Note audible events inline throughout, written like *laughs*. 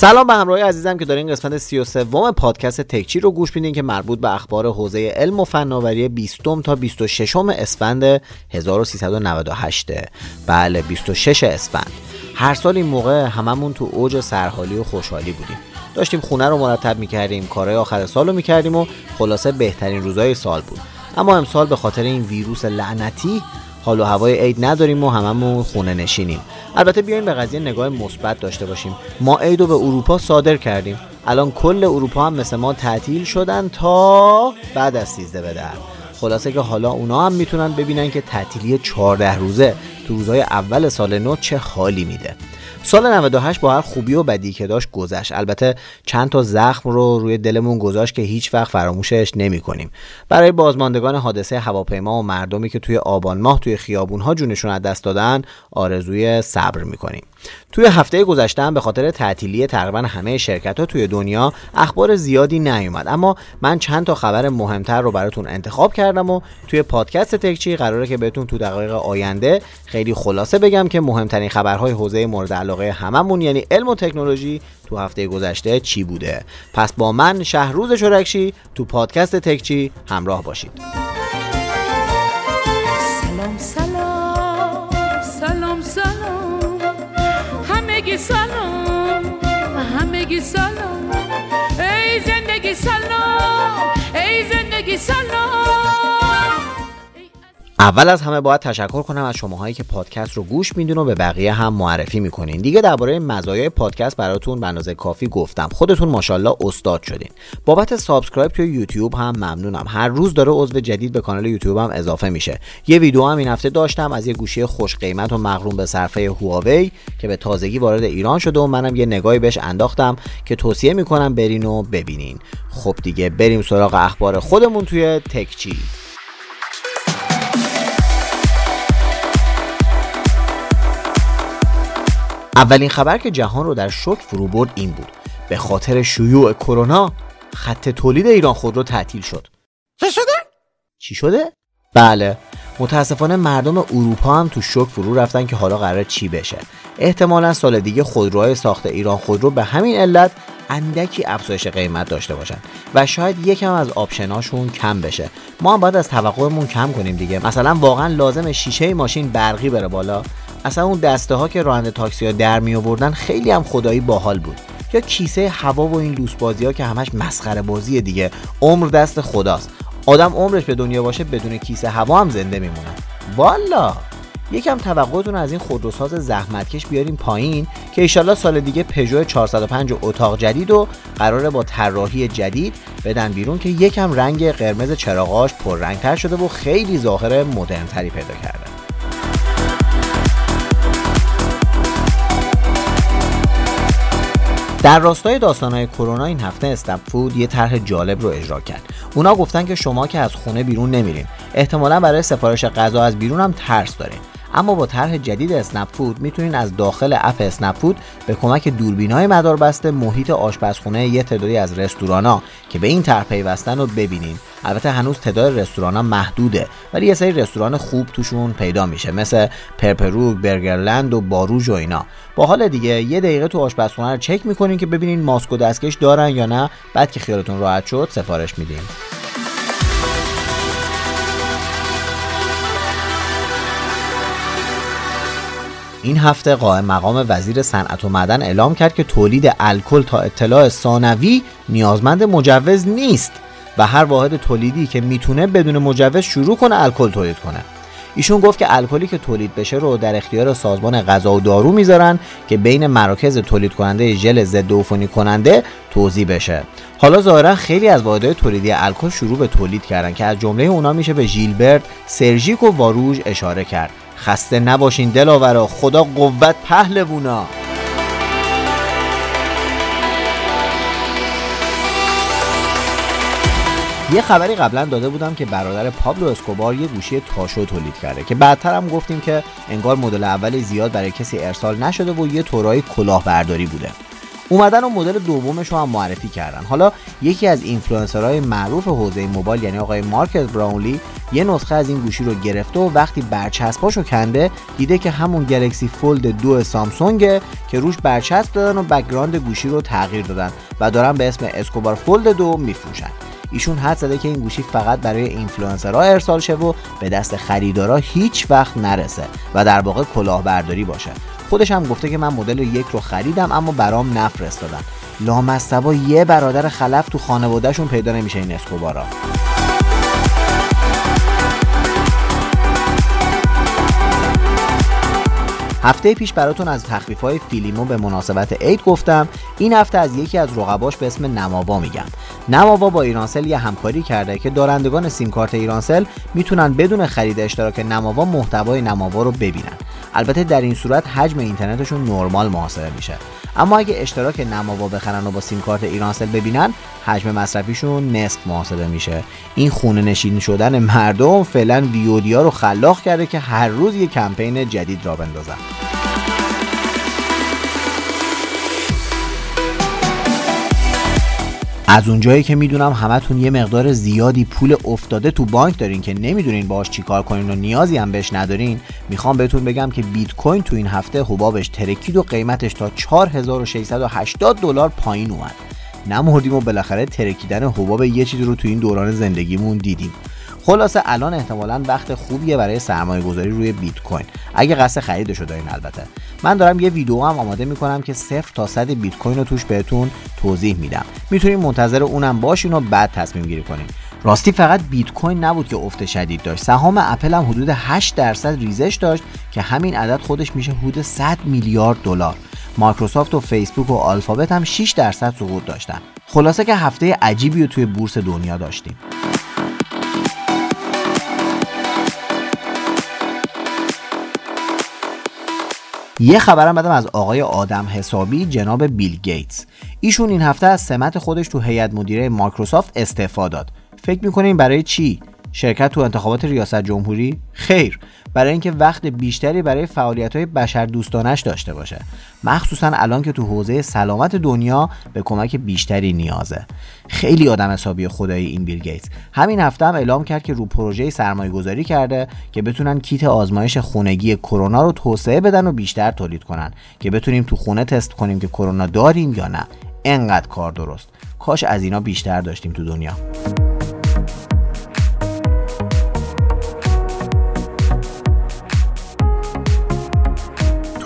سلام به همراهی عزیزم که دارین قسمت 33 پادکست تکچی رو گوش میدین که مربوط به اخبار حوزه علم و فناوری 20 تا 26 اسفند 1398 بله 26 اسفند. هر سال این موقع هممون تو اوج سرحالی و خوشحالی بودیم. داشتیم خونه رو مرتب می‌کردیم کارهای آخر سال رو می‌کردیم و خلاصه بهترین روزای سال بود. اما امسال به خاطر این ویروس لعنتی حال و هوای عید نداریم و هممون خونه نشینیم. البته بیایم به قضیه نگاه مثبت داشته باشیم. ما عید رو به اروپا صادر کردیم. الان کل اروپا هم مثل ما تعطیل شدن تا بعد از 13 به در خلاصه که حالا اونا هم می‌تونن ببینن که تعطیلی 14 روزه تو روزهای اول سال نو چه حالی میده. سال 98 با هر خوبی و بدی که داشت گذشت. البته چند تا زخم رو روی دلمون گذاشت که هیچ وقت فراموشش نمی کنیم. برای بازماندگان حادثه هواپیما و مردمی که توی آبان ماه توی خیابون ها جونشون از دست دادن آرزوی صبر می کنیم. توی هفته گذشته به خاطر تعطیلی تقریبا همه شرکت ها توی دنیا اخبار زیادی نیومد. اما من چند تا خبر مهمتر رو براتون انتخاب کردم و توی پادکست تکچی قراره که بهتون تو دقایق آینده خیلی خلاصه بگم که مهمترین خبرهای حوزه مورد علاقه هممون یعنی علم و تکنولوژی تو هفته گذشته چی بوده. پس با من شهروز چرکشی تو پادکست تکچی همراه باشید. سلام سلام سلام سلام. همگی سلام همگی سلام. ای زندگی سلام ای زندگی سلام. اول از همه باید تشکر کنم از شماهایی که پادکست رو گوش میدین و به بقیه هم معرفی می‌کنین. دیگه درباره مزایای پادکست براتون به اندازه کافی گفتم. خودتون ماشاءالله استاد شدین. بابت subscribe توی یوتیوب هم ممنونم. هر روز داره عضو جدید به کانال یوتیوب هم اضافه میشه. یه ویدیو هم این هفته داشتم از یه گوشی خوش قیمت و مغروم به صرفه هواوی که به تازگی وارد ایران شده و منم یه نگاهی بهش انداختم که توصیه می‌کنم برین و ببینین. خب دیگه بریم سراغ اخبار خودمون توی تکچی اولین خبر که جهان رو در شوک فرو برد این بود. به خاطر شیوع کرونا خط تولید ایران خودرو تعطیل شد. چه شده؟ چی شده؟ بله متاسفانه مردم اروپا هم تو شوک فرو رفتن که حالا قرار چی بشه. احتمالا سال دیگه خودروهای ساخت ایران خودرو به همین علت اندکی افزایش قیمت داشته باشن و شاید یکم از آپشناشون کم بشه. ما هم باید از توقعمون کم کنیم دیگه. مثلا واقعا لازم شیشه ماشین برقی بره بالا. اصلا اون دسته ها که راننده تاکسی ها در می آوردن خیلی هم خدایی باحال بود. یا کیسه هوا و این لوس بازی ها که همش مسخره بازی دیگه. عمر دست خداست. آدم عمرش به دنیا باشه بدون کیسه هوا هم زنده میمونه. والا! یکم توقعتون از این خودروساز زحمتکش بیاریم پایین که ایشالله سال دیگه پژو 405 اتاق جدید و قراره با طراحی جدید بدن بیرون که یکم رنگ قرمز چراغاش پررنگتر شده و خیلی ظاهر مدرنتری پیدا کرده. در راستای داستانهای کرونا این هفته استپ فود یه طرح جالب رو اجرا کرد. اونا گفتن که شما که از خونه بیرون نمیرین احتمالا برای سفارش غذا از بیرون هم ترس دارین. اما با طرح جدید اسنپ فود می‌تونین از داخل اپ اسنپ فود به کمک دوربینای مدار بسته محیط آشپزخونه یه تعدادی از رستورانا که به این طرح پیوستن رو ببینین. البته هنوز تعداد رستورانا محدوده ولی یه سری رستوران خوب توشون پیدا میشه مثل پرپروگ برگرلند و باروژ و اینا. با حال دیگه یه دقیقه تو آشپزخونه رو چک می‌کنین که ببینین ماسک و دستکش دارن یا نه. بعد که خیالتون راحت شد سفارش میدین. این هفته قائم مقام وزیر صنعت و معدن اعلام کرد که تولید الکل تا اطلاع ثانوی نیازمند مجوز نیست و هر واحد تولیدی که می‌تونه بدون مجوز شروع کنه الکل تولید کنه. ایشون گفت که الکلی که تولید بشه رو در اختیار سازمان غذا و دارو می‌ذارن که بین مراکز تولید کننده ژل ضد عفونی کننده توضیح بشه. حالا ظاهرا خیلی از واحدهای تولیدی الکل شروع به تولید کردن که از جمله اونا میشه به ژیلبرت سرژیک و واروژ اشاره کرد. خسته نباشین دلاورا. خدا قوت پهلوونا یه خبری قبلا داده بودم که برادر پابلو اسکوبار یه گوشی تاشو تولید کرده که بعدتر هم گفتیم که انگار مدل اول زیاد برای کسی ارسال نشده و یه طورایی کلاهبرداری بوده. اومدن و مدل دومش رو هم معرفی کردن. حالا یکی از اینفلوئنسرهای معروف حوزه موبایل یعنی آقای مارکز براونلی یه نسخه از این گوشی رو گرفته و وقتی برچسباشو کنده دیده که همون گلکسی فولد دو سامسونگه که روش برچسب دادن و background گوشی رو تغییر دادن و دارن به اسم اسکوبار فولد دو میفروشن. ایشون حدس زده که این گوشی فقط برای اینفلوئنسرها ارسال شه و به دست خریدارا هیچ وقت نرسه و در واقع کلاهبرداری باشه. خودش هم گفته که من مدل یک رو خریدم اما برام نفرستادن. لامصبا یه برادر خلف تو خانوادهشون پیدا نمیشه این اسکوبارا. هفته پیش براتون از تخفیف های فیلیمو به مناسبت عید گفتم. این هفته از یکی از رقباش به اسم نماوا میگم. نماوا با ایرانسل یه همکاری کرده که دارندگان سیم کارت ایرانسل می‌تونن بدون خرید اشتراک نماوا محتوای نماوا رو ببینن. البته در این صورت حجم اینترنتشون نرمال محاسبه میشه. اما اگه اشتراک نماوا بخرن و با سیم کارت ایرانسل ببینن حجم مصرفیشون نصف محاسبه میشه. این خونه نشین شدن مردم فعلا ویودیا رو خلاق کرده که هر روز یه کمپین جدید را بندازن. از اونجایی که می‌دونم همتون یه مقدار زیادی پول افتاده تو بانک دارین که نمی‌دونین باش چیکار کنین و نیازی هم بهش ندارین می‌خوام بهتون بگم که بیت کوین تو این هفته حبابش ترکید و قیمتش تا 4680 دلار پایین اومد. نمردیم و بالاخره ترکیدن حباب یه چیزی رو تو این دوران زندگیمون دیدیم. خلاصه الان احتمالا وقت خوبیه برای سرمایه گذاری روی بیت کوین. اگه قصد خریدشو دارین البته. من دارم یه ویدیو هم آماده می‌کنم که صفر تا صد بیت کوین رو توش بهتون توضیح میدم. می‌تونین منتظر اونم باشین و بعد تصمیم گیری کنین. راستی فقط بیت کوین نبود که افت شدید داشت. سهام اپل هم حدود 8 درصد ریزش داشت که همین عدد خودش میشه حدود 100 میلیارد دلار. مایکروسافت و فیسبوک و آلفابت هم 6 درصد سقوط داشتن. خلاصه که هفته عجیبی رو توی بورس دنیا داشتیم. یه خبرم بدم از آقای آدم حسابی جناب بیل گیتس. ایشون این هفته از سمت خودش تو هیئت مدیره مایکروسافت استعفا داد. فکر می‌کنین برای چی؟ شرکت تو انتخابات ریاست جمهوری؟ خیر برای اینکه وقت بیشتری برای فعالیت های بشر دوستانش داشته باشه. مخصوصا الان که تو حوزه سلامت دنیا به کمک بیشتری نیازه. خیلی آدم حسابی خدایی این بیل گیتس. همین هفته هم اعلام کرد که رو پروژه سرمایه گذاری کرده که بتونن کیت آزمایش خونگی کرونا رو توسعه بدن و بیشتر تولید کنن. که بتونیم تو خونه تست کنیم که کرونا داریم یا نه. انقدر کار درست. کاش از اینا بیشتر داشتیم تو دنیا.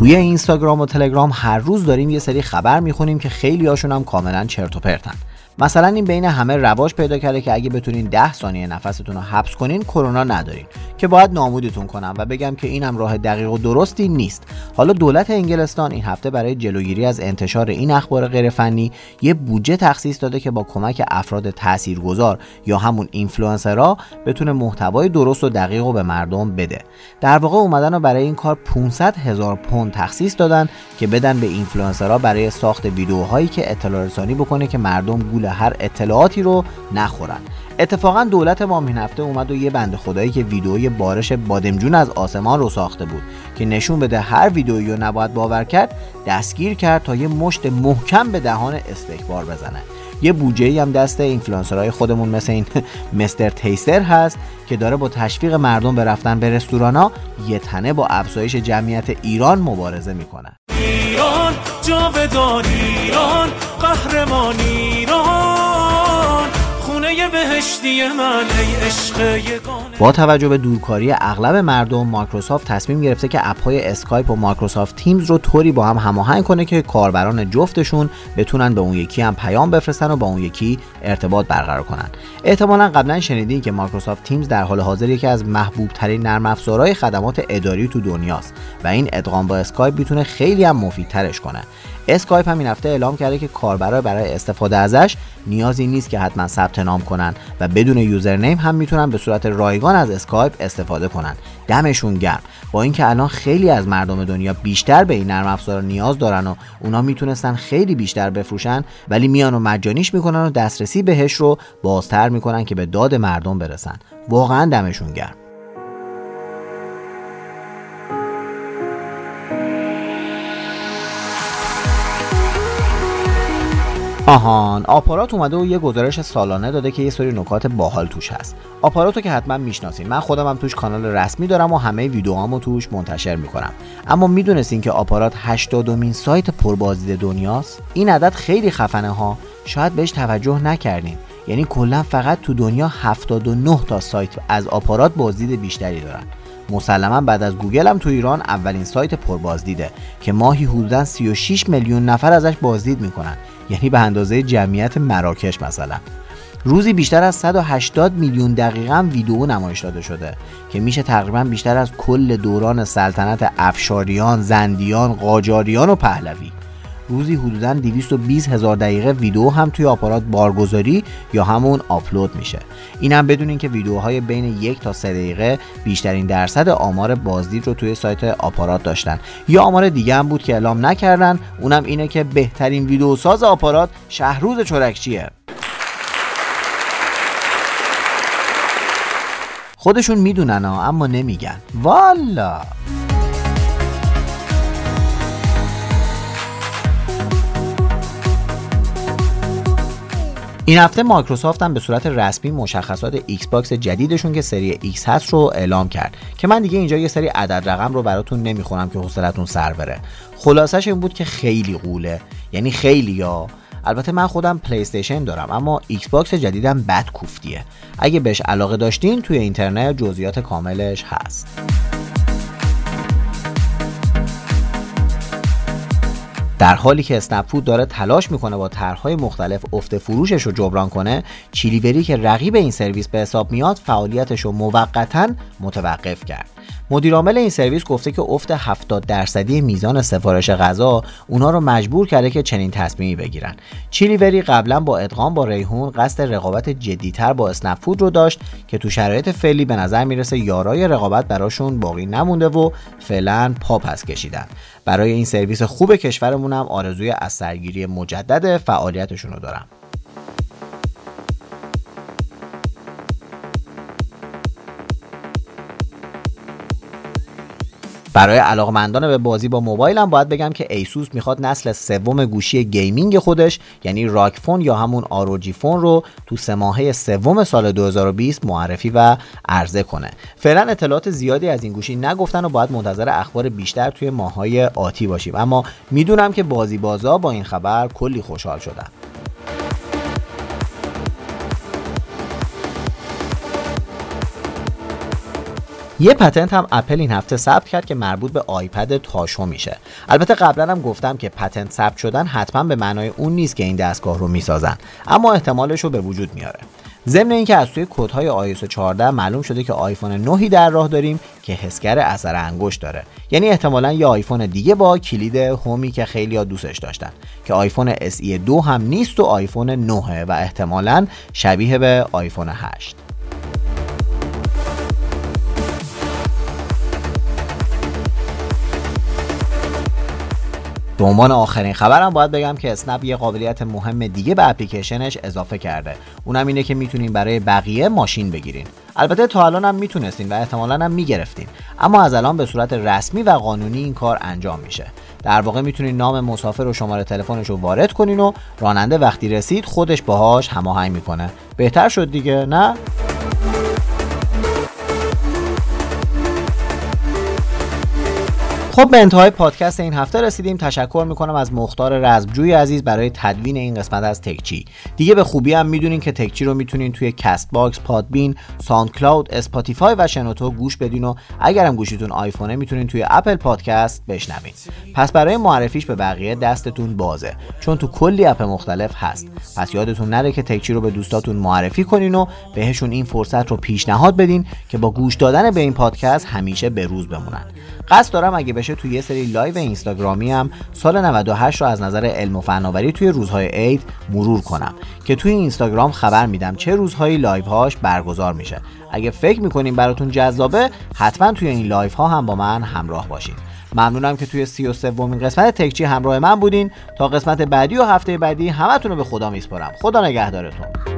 توی اینستاگرام و تلگرام هر روز داریم یه سری خبر می‌خونیم که خیلی هاشون هم کاملا چرت و پرتن. مثلا این بین همه رواج پیدا کرده که اگه بتونین 10 ثانیه نفستون رو حبس کنین کرونا ندارین. که باید ناامیدتون کنم و بگم که اینم راه دقیق و درستی نیست. حالا دولت انگلستان این هفته برای جلوگیری از انتشار این اخبار غیرفنی یه بودجه تخصیص داده که با کمک افراد تاثیرگذار یا همون اینفلوئنسرها بتونه محتوای درست و دقیق رو به مردم بده. در واقع اومدن و برای این کار 500 هزار پوند تخصیص دادن که بدن به اینفلوئنسرها برای ساخت ویدیوهایی که اطلاع رسانی بکنه که مردم گول هر اطلاعاتی رو نخورن. اتفاقا دولت ما این هفته اومد و یه بنده خدایی که ویدئوی بارش بادمجون از آسمان رو ساخته بود که نشون بده هر ویدئویی رو نباید باور کرد دستگیر کرد تا یه مشت محکم به دهان استکبار بزنه. یه بودجه هم دست اینفلوئنسرهای خودمون مثل این *laughs* مستر تیستر هست که داره با تشویق مردم به رفتن به رستورانا یه تنه با افزایش جمعیت ایران مبارزه می‌کنه. ایران جاودان ایران قهرمان ایران. با توجه به دورکاری اغلب مردم مایکروسافت تصمیم گرفته که اپ های اسکایپ و مایکروسافت تیمز رو طوری با هم هماهنگ کنه که کاربران جفتشون بتونن به اون یکی هم پیام بفرستن و با اون یکی ارتباط برقرار کنن. احتمالا قبلا شنیدین که مایکروسافت تیمز در حال حاضر یکی از محبوب ترین نرم افزارهای خدمات اداری تو دنیاست و این ادغام با اسکایپ می‌تونه خیلی هم مفیدترش کنه. اسکایپ هم این هفته اعلام کرده که کاربرا برای استفاده ازش نیازی نیست که حتما ثبت نام کنن و بدون username هم می‌تونن به صورت رایگان از اسکایپ استفاده کنن. دمشون گرم. با اینکه الان خیلی از مردم دنیا بیشتر به این نرم افزار نیاز دارن و اونا می‌تونستن خیلی بیشتر بفروشن ولی میان و مجانیش می‌کنن و دسترسی بهش رو بازتر می‌کنن که به داد مردم برسن. واقعا دمشون گرم. آهان آپارات اومده و یه گزارش سالانه داده که یه سری نکات باحال توش هست. آپاراتو که حتما می‌شناسین. من خودم هم توش کانال رسمی دارم و همه ویدیوهامو توش منتشر می‌کنم. اما می‌دونستین که آپارات 80 دومین سایت پربازدید دنیاست؟ این عدد خیلی خفنه ها. شاید بهش توجه نکردین. یعنی کلا فقط تو دنیا 79 تا سایت از آپارات بازدید بیشتری دارن. مسلما بعد از گوگل هم تو ایران اولین سایت پربازدیده که ماهی حدودا 36 میلیون نفر ازش بازدید می‌کنن. یعنی به اندازه جمعیت مراکش مثلا. روزی بیشتر از 180 میلیون دقیقا ویدیو نمایش داده شده که میشه تقریبا بیشتر از کل دوران سلطنت افشاریان، زندیان، قاجاریان و پهلوی. روزی حدودا 220 هزار دقیقه ویدیو هم توی آپارات بارگذاری یا همون آپلود میشه. این هم بدونین که ویدیوهای بین یک تا سه دقیقه بیشترین درصد آمار بازدید رو توی سایت آپارات داشتن. یا آمار دیگه هم بود که اعلام نکردن اونم اینه که بهترین ویدیو ساز آپارات شهروز چرکچیه. خودشون می‌دونن اما نمیگن. والا! این هفته مایکروسافت هم به صورت رسمی مشخصات ایکس باکس جدیدشون که سری X هست رو اعلام کرد. که من دیگه اینجا یه سری عدد رقم رو براتون نمی‌خونم که حوصلتون سر بره. خلاصش این بود که خیلی غوله. یعنی خیلی یا البته من خودم پلی استیشن دارم اما ایکس باکس جدیدم بد کوفتیه اگه بهش علاقه داشتین توی اینترنت جزئیات کاملش هست. در حالی که اسنپ فود داره تلاش می‌کنه با طرحهای مختلف افت فروشش رو جبران کنه چیلیوری که رقیب این سرویس به حساب میاد فعالیتش رو موقتا متوقف کرد. مدیرعامل این سرویس گفته که افت 70 درصدی میزان سفارش غذا اونها رو مجبور کرده که چنین تصمیمی بگیرن. چیلیوری قبلا با ادغام با ریحون قصد رقابت جدیتر با اسنپ فود رو داشت که تو شرایط فعلی به نظر می‌رسه یارای رقابت براشون باقی نمونده و فعلا پا پس کشیدن. برای این سرویس خوب کشورمون هم آرزوی از سرگیری مجدد فعالیتشون رو دارم. برای علاقمندان به بازی با موبایل هم باید بگم که ایسوس می‌خواد نسل سوم گوشی gaming خودش یعنی راگ فون یا همون ROG Phone رو تو سه ماهه سوم سال 2020 معرفی و عرضه کنه. فعلا اطلاعات زیادی از این گوشی نگفتن و باید منتظر اخبار بیشتر توی ماهای آتی باشیم. اما می‌دونم که بازی بازا با این خبر کلی خوشحال شدن. یه پتنت هم اپل این هفته ثبت کرد که مربوط به آیپد تاشو میشه. البته قبلا هم گفتم که پتنت ثبت شدن حتما به معنای اون نیست که این دستگاه رو می‌سازن اما احتمالش رو به وجود میاره. ضمن اینکه از توی کدهای iOS 14 معلوم شده که آیفون 9 در راه داریم که حسگر اثر انگشت داره. یعنی احتمالا یه آیفون دیگه با کلید هومی که خیلی ها دوستش داشتن که آیفون SE 2 هم نیست و آیفون 9 و احتمالا شبیه به آیفون 8 به عنوان آخرین خبرم باید بگم که اسنپ یه قابلیت مهم دیگه به اپلیکیشنش اضافه کرده. اونم اینه که می‌تونین برای بقیه ماشین بگیرین. البته تا الان هم می‌تونستین و احتمالا هم می‌گرفتین. اما از الان به صورت رسمی و قانونی این کار انجام میشه. در واقع می‌تونین نام مسافر و شماره تلفنش رو وارد کنین و راننده وقتی رسید خودش باهاش هماهنگ می‌کنه. بهتر شد دیگه نه؟ خب به انتهای پادکست این هفته رسیدیم. تشکر می‌کنم از مختار رزمجوی عزیز برای تدوین این قسمت از تکچی. دیگه به خوبی هم می‌دونین که تکچی رو می‌تونین توی کست باکس پادبین ساوند کلاود اسپاتیفای و شنوتو گوش بدین و اگرم گوشیتون آیفونه می‌تونین توی اپل پادکست بشنوین. پس برای معرفیش به بقیه دستتون بازه چون تو کلی اپ مختلف هست. پس یادتون نره که تکچی رو به دوستاتون معرفی کنین و بهشون این فرصت رو پیشنهاد بدین که با گوش دادن به این پادکست همیشه به روز بمونن. قصد دارم اگه بشه توی یه سری لایو اینستاگرامی هم سال 98 رو از نظر علم و فناوری توی روزهای عید مرور کنم که توی اینستاگرام خبر میدم چه روزهایی لایو هاش برگزار میشه. اگه فکر می‌کنین براتون جذابه حتما توی این لایو ها هم با من همراه باشید ممنونم که توی سی و قسمت تکچی همراه من بودین. تا قسمت بعدی و هفته بعدی همتون رو به خدا میسپارم. خدا نگهدارتون.